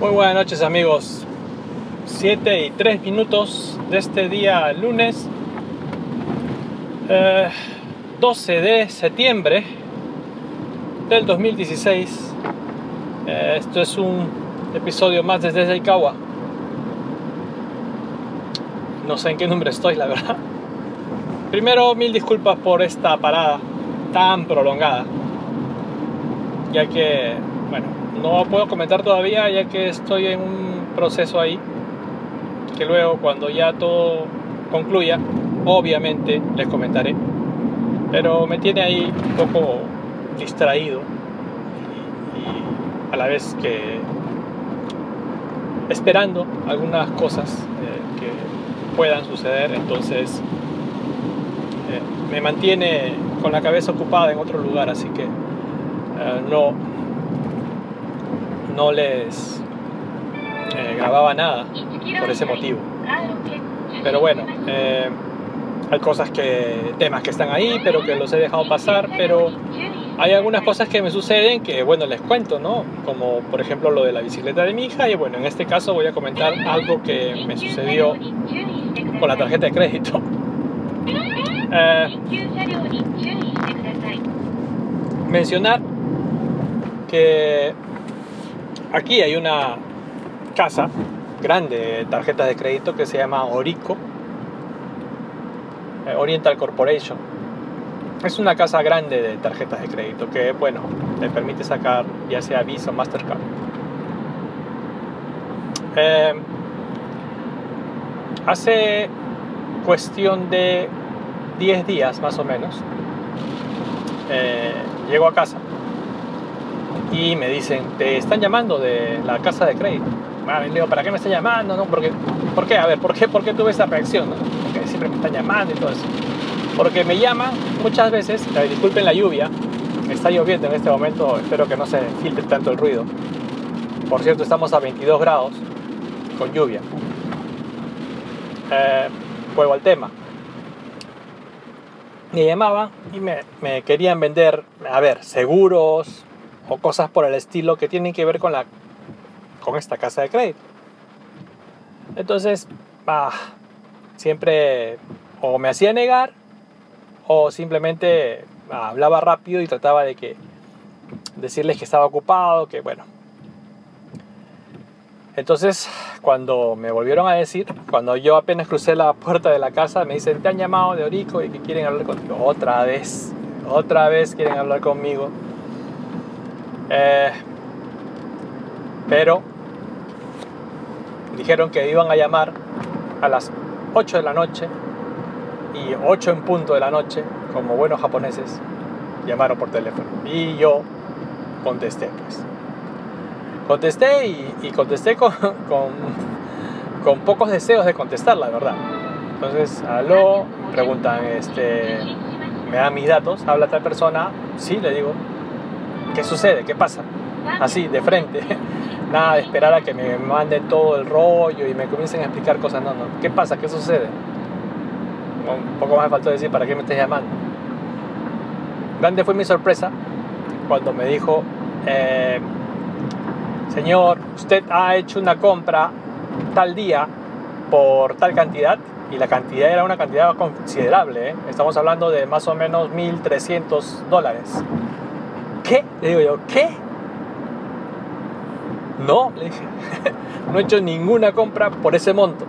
Muy buenas noches amigos. 7 y 3 minutos de este día lunes eh, 12 de septiembre del 2016. Eh, esto es un episodio más desde Saikawa. No sé en qué nombre estoy, la verdad. Primero, mil disculpas por esta parada tan prolongada. Ya que, bueno, no puedo comentar todavía ya que estoy en un proceso ahí. Que luego cuando ya todo concluya, obviamente les comentaré. Pero me tiene ahí un poco distraído y, a la vez que esperando algunas cosas eh, que puedan suceder. Entonces eh, me mantiene con la cabeza ocupada en otro lugar, así que eh, no, no les grababa nada por ese motivo. Pero bueno, hay cosas que, temas que están ahí, pero que los he dejado pasar, pero hay algunas cosas que me suceden que, bueno, les cuento, ¿no? Como por ejemplo lo de la bicicleta de mi hija y bueno, en este caso voy a comentar algo que me sucedió con la tarjeta de crédito. Eh, mencionar que aquí hay una casa grande de tarjetas de crédito que se llama Orico eh, Oriental Corporation. Es una casa grande de tarjetas de crédito que, bueno, te permite sacar ya sea Visa o Mastercard. Eh, hace cuestión de 10 días más o menos, eh, llego a casa y me dicen, te están llamando de la casa de crédito. Bueno, le digo, ¿para qué me están llamando? No, porque, ¿Por qué? A ver, ¿por qué, por qué tuve esa reacción? Porque siempre me están llamando y todo eso. Porque me llaman muchas veces, disculpen la lluvia, está lloviendo en este momento, espero que no se filtre tanto el ruido. Por cierto, estamos a 22 grados con lluvia. Eh, vuelvo al tema. Me llamaban y me, querían vender, a ver, seguros o cosas por el estilo que tienen que ver con la con esta casa de crédito. Entonces, siempre o me hacía negar o simplemente hablaba rápido y trataba de que decirles que estaba ocupado, que bueno. Entonces, cuando me volvieron a decir, cuando yo apenas crucé la puerta de la casa, me dicen, te han llamado de Orico y que quieren hablar contigo. Otra vez, otra vez quieren hablar conmigo. Eh, pero dijeron que iban a llamar a las 8 de la noche y 8 en punto de la noche, como buenos japoneses, llamaron por teléfono. Y yo contesté, pues. Contesté y, contesté con, con, pocos deseos de contestar, la verdad. Entonces, aló, preguntan, este, me dan mis datos, habla tal persona, sí, le digo, ¿qué sucede? ¿Qué pasa? Así, de frente. Nada de esperar a que me manden todo el rollo y me comiencen a explicar cosas. No, no. ¿Qué pasa? ¿Qué sucede? Un poco más me faltó decir, ¿para qué me estás llamando? Grande fue mi sorpresa cuando me dijo, eh, señor, usted ha hecho una compra tal día por tal cantidad y la cantidad era una cantidad considerable. ¿eh? Estamos hablando de más o menos 1.300 dólares. ¿Qué? Le digo yo, ¿qué? No, le dije, no he hecho ninguna compra por ese monto.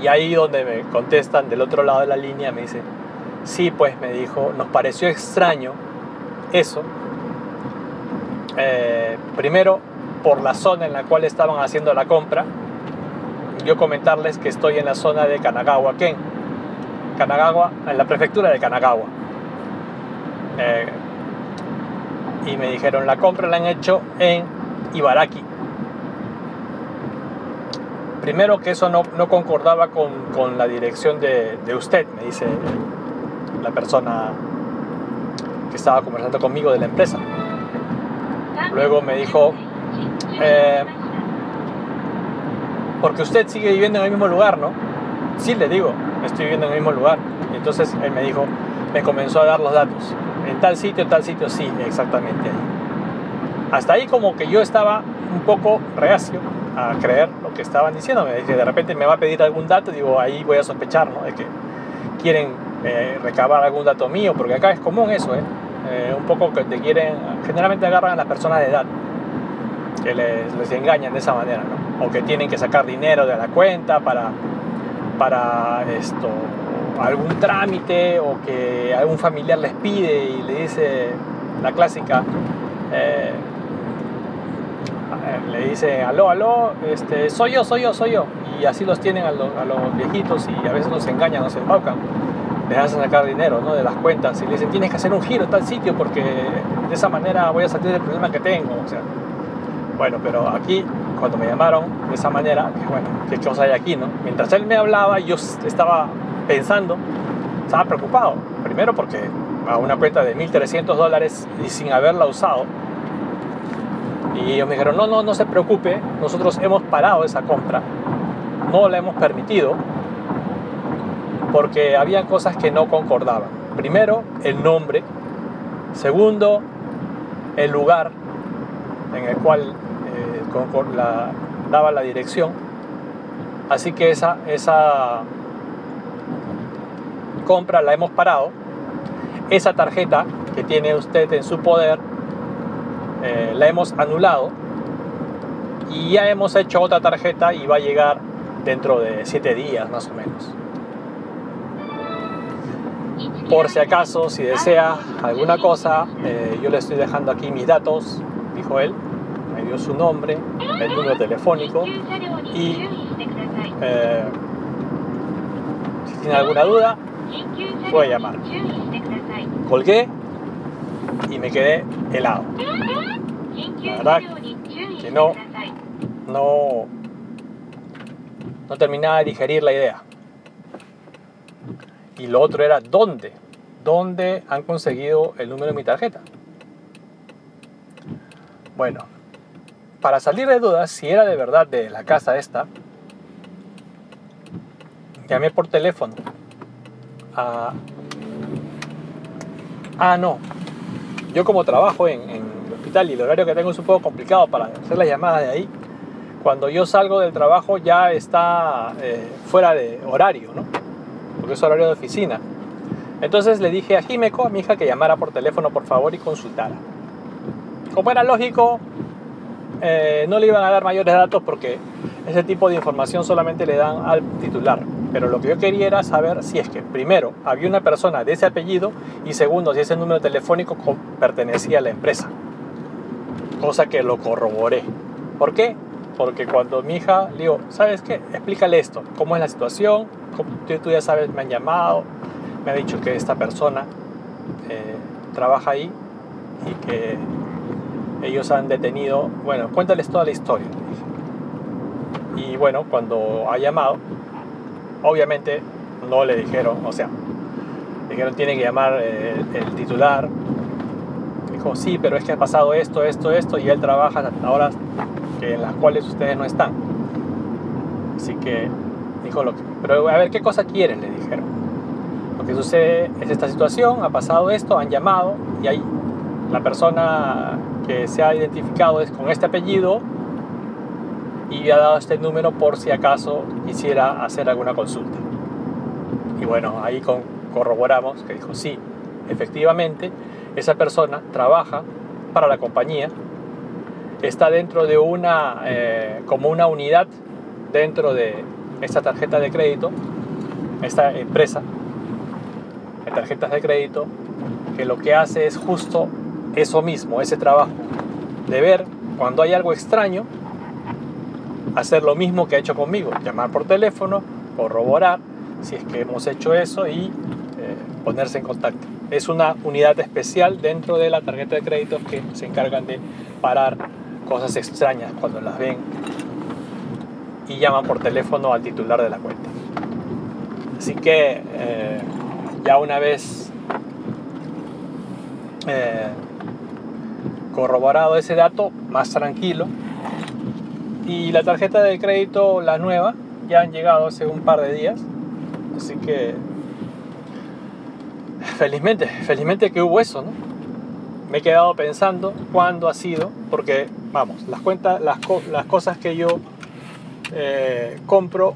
Y ahí donde me contestan del otro lado de la línea, me dice, sí, pues me dijo, nos pareció extraño eso. Eh, primero, por la zona en la cual estaban haciendo la compra. Yo comentarles que estoy en la zona de Kanagawa, Ken. Kanagawa, en la prefectura de Kanagawa. Eh, y me dijeron, la compra la han hecho en Ibaraki. Primero que eso no, concordaba con, la dirección de, usted, me dice la persona que estaba conversando conmigo de la empresa. Luego me dijo, eh, porque usted sigue viviendo en el mismo lugar, ¿no? Sí, le digo, estoy viviendo en el mismo lugar. Y entonces él me dijo, me comenzó a dar los datos. En tal sitio, en tal sitio, sí, exactamente. Hasta ahí como que yo estaba un poco reacio a creer lo que estaban diciéndome. De repente me va a pedir algún dato, digo, ahí voy a sospechar, ¿no? De que quieren eh, recabar algún dato mío, porque acá es común eso, ¿eh? ¿eh? un poco que te quieren, generalmente agarran a las personas de edad, que les, les engañan de esa manera, ¿no? O que tienen que sacar dinero de la cuenta para, para esto, algún trámite o que algún familiar les pide y le dice la clásica, eh, le dice, aló, aló, este, soy yo, soy yo, soy yo. Y así los tienen a, los, viejitos y a veces los engañan, los embaucan. Les hacen sacar dinero ¿no? de las cuentas y le dicen, tienes que hacer un giro en tal sitio porque de esa manera voy a salir del problema que tengo. O sea, bueno, pero aquí, cuando me llamaron de esa manera, que bueno, ¿qué cosa hay aquí? No? Mientras él me hablaba, yo estaba pensando, estaba preocupado. Primero porque a una cuenta de 1.300 dólares y sin haberla usado. Y ellos me dijeron, no, no, no se preocupe, nosotros hemos parado esa compra, no la hemos permitido, porque había cosas que no concordaban. Primero, el nombre. Segundo, el lugar en el cual eh, daba la dirección. Así que esa, esa compra la hemos parado. Esa tarjeta que tiene usted en su poder eh, la hemos anulado y ya hemos hecho otra tarjeta y va a llegar dentro de 7 días más o menos. Por si acaso, si desea alguna cosa, eh, yo le estoy dejando aquí mis datos, dijo él, me dio su nombre, el número telefónico y eh, si tiene alguna duda, puede llamar. Colgué y me quedé helado. Que no, no, no terminaba de digerir la idea. Y lo otro era dónde, dónde han conseguido el número de mi tarjeta. Bueno, para salir de dudas, si era de verdad de la casa esta, llamé por teléfono a... Ah, no. Yo como trabajo en, hospital y el horario que tengo es un poco complicado para hacer las llamadas de ahí, cuando yo salgo del trabajo ya está eh, fuera de horario, ¿no? Porque es horario de oficina. Entonces le dije a Jimeco, a mi hija, que llamara por teléfono por favor y consultara. Como era lógico, eh, no le iban a dar mayores datos porque ese tipo de información solamente le dan al titular. Pero lo que yo quería era saber si es que, primero, había una persona de ese apellido y segundo, si ese número telefónico pertenecía a la empresa. Cosa que lo corroboré. ¿Por qué? Porque cuando mi hija le digo, ¿sabes qué? Explícale esto, cómo es la situación, tú, ya sabes, me han llamado, me ha dicho que esta persona eh, trabaja ahí y que ellos han detenido, bueno, cuéntales toda la historia. Y bueno, cuando ha llamado, obviamente no le dijeron, o sea, dijeron tiene que llamar eh, el, titular. Dijo, sí, pero es que ha pasado esto, esto, esto, y él trabaja a horas en las cuales ustedes no están. Así que dijo lo que, pero a ver, ¿qué cosa quieren? Le dijeron. Lo que sucede es esta situación, ha pasado esto, han llamado y ahí la persona que se ha identificado es con este apellido y ha dado este número por si acaso quisiera hacer alguna consulta. Y bueno, ahí corroboramos que dijo, sí, efectivamente, esa persona trabaja para la compañía, está dentro de una, eh, como una unidad dentro de esta tarjeta de crédito, esta empresa de tarjetas de crédito, que lo que hace es justo eso mismo, ese trabajo, de ver cuando hay algo extraño, hacer lo mismo que ha hecho conmigo, llamar por teléfono, corroborar si es que hemos hecho eso y eh, ponerse en contacto. Es una unidad especial dentro de la tarjeta de crédito que se encargan de parar cosas extrañas cuando las ven y llaman por teléfono al titular de la cuenta. Así que eh, ya una vez eh, corroborado ese dato, más tranquilo. Y la tarjeta de crédito, la nueva, ya han llegado hace un par de días. Así que felizmente, felizmente que hubo eso, ¿no? Me he quedado pensando cuándo ha sido, porque vamos, las cuentas, las, cosas que yo eh, compro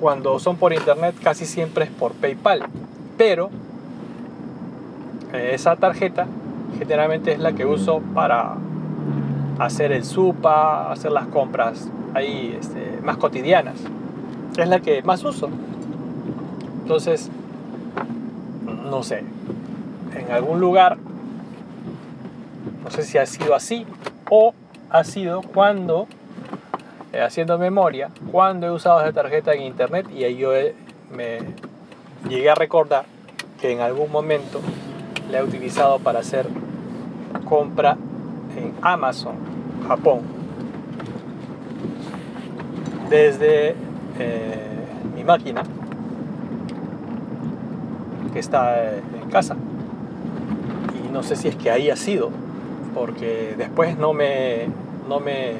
cuando son por internet casi siempre es por PayPal, pero eh, esa tarjeta generalmente es la que uso para hacer el supa, hacer las compras ahí este, más cotidianas. Es la que más uso. Entonces, no sé, en algún lugar, no sé si ha sido así o ha sido cuando, eh, haciendo memoria, cuando he usado esa tarjeta en internet y ahí yo me llegué a recordar que en algún momento la he utilizado para hacer compra en Amazon, Japón. Desde eh, mi máquina que está en casa. Y no sé si es que ahí ha sido, porque después no me, no me,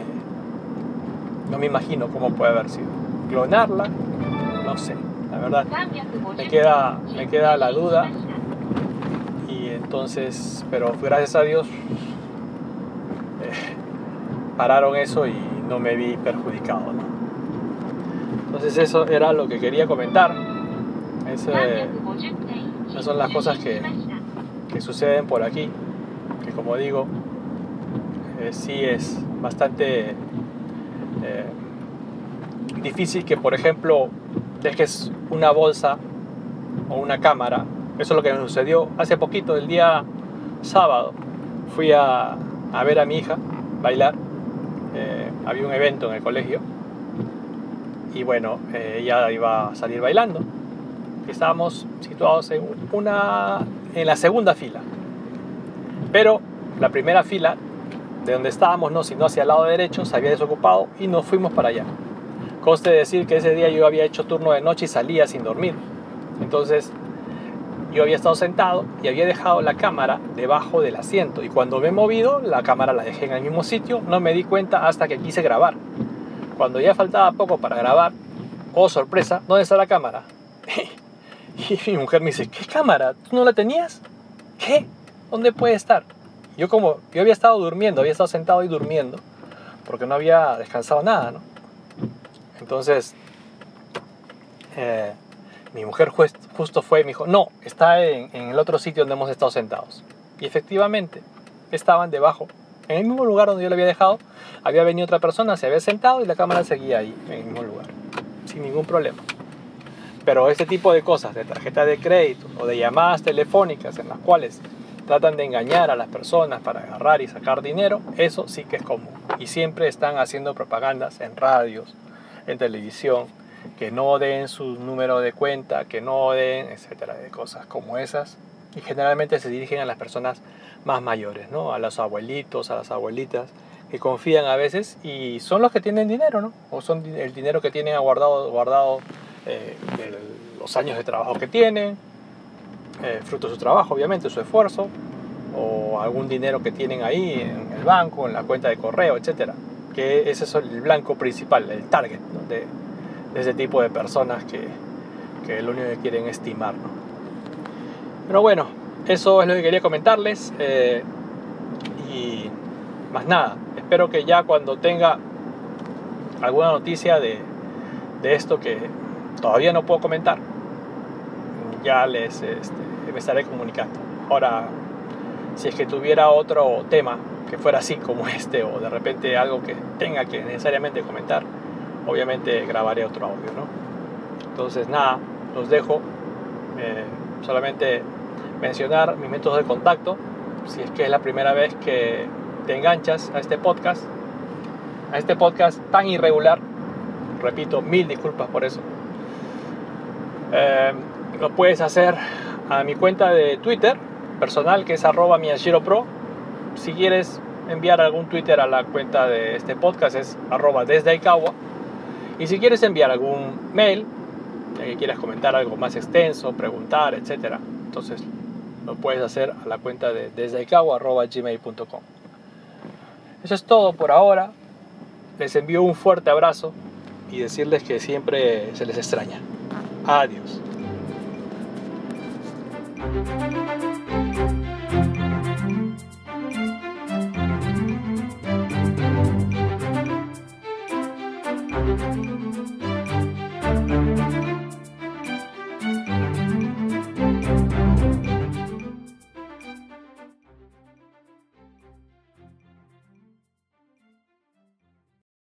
no me imagino cómo puede haber sido. Clonarla, no sé, la verdad. Me queda, me queda la duda. Y entonces, pero gracias a Dios eh, pararon eso y no me vi perjudicado. Entonces eso era lo que quería comentar. Ese, esas son las cosas que, que suceden por aquí, que como digo, eh, sí es bastante eh, difícil que, por ejemplo, dejes una bolsa o una cámara. Eso es lo que me sucedió hace poquito, el día sábado. Fui a, a ver a mi hija bailar. Eh, había un evento en el colegio. Y bueno, ella iba a salir bailando estábamos situados en, una, en la segunda fila. Pero la primera fila, de donde estábamos, no, sino hacia el lado derecho, se había desocupado y nos fuimos para allá. Conste decir que ese día yo había hecho turno de noche y salía sin dormir. Entonces yo había estado sentado y había dejado la cámara debajo del asiento. Y cuando me he movido, la cámara la dejé en el mismo sitio. No me di cuenta hasta que quise grabar. Cuando ya faltaba poco para grabar, oh sorpresa, ¿dónde está la cámara? Y mi mujer me dice, ¿qué cámara? ¿Tú no la tenías? ¿Qué? ¿Dónde puede estar? Yo como, yo había estado durmiendo, había estado sentado y durmiendo, porque no había descansado nada, ¿no? Entonces, eh, mi mujer justo fue y me dijo, no, está en, el otro sitio donde hemos estado sentados. Y efectivamente, estaban debajo, en el mismo lugar donde yo la había dejado, había venido otra persona, se había sentado y la cámara seguía ahí, en el mismo lugar, sin ningún problema. Pero este tipo de cosas, de tarjeta de crédito o de llamadas telefónicas en las cuales tratan de engañar a las personas para agarrar y sacar dinero, eso sí que es común. Y siempre están haciendo propagandas en radios, en televisión, que no den su número de cuenta, que no den, etcétera, de cosas como esas. Y generalmente se dirigen a las personas más mayores, ¿no? A los abuelitos, a las abuelitas, que confían a veces y son los que tienen dinero, ¿no? O son el dinero que tienen guardado, guardado eh, los años de trabajo que tienen, eh, fruto de su trabajo, obviamente, su esfuerzo, o algún dinero que tienen ahí en el banco, en la cuenta de correo, etcétera. Que ese es el blanco principal, el target de, ese tipo de personas que, que, lo único que quieren estimar. Pero bueno, eso es lo que quería comentarles. Eh, y más nada, espero que ya cuando tenga alguna noticia de, de esto que todavía no puedo comentar. Ya les este, me estaré comunicando. Ahora, si es que tuviera otro tema que fuera así como este o de repente algo que tenga que necesariamente comentar, obviamente grabaré otro audio, ¿no? Entonces, nada, los dejo. Eh, solamente mencionar mis métodos de contacto. Si es que es la primera vez que te enganchas a este podcast, a este podcast tan irregular, repito, mil disculpas por eso. Eh, lo puedes hacer a mi cuenta de Twitter personal que es arroba. Si quieres enviar algún Twitter a la cuenta de este podcast es arroba desde Aikawa. Y si quieres enviar algún mail, que quieras comentar algo más extenso, preguntar, etc. Entonces lo puedes hacer a la cuenta de desde gmail.com. Eso es todo por ahora. Les envío un fuerte abrazo y decirles que siempre se les extraña. Adiós.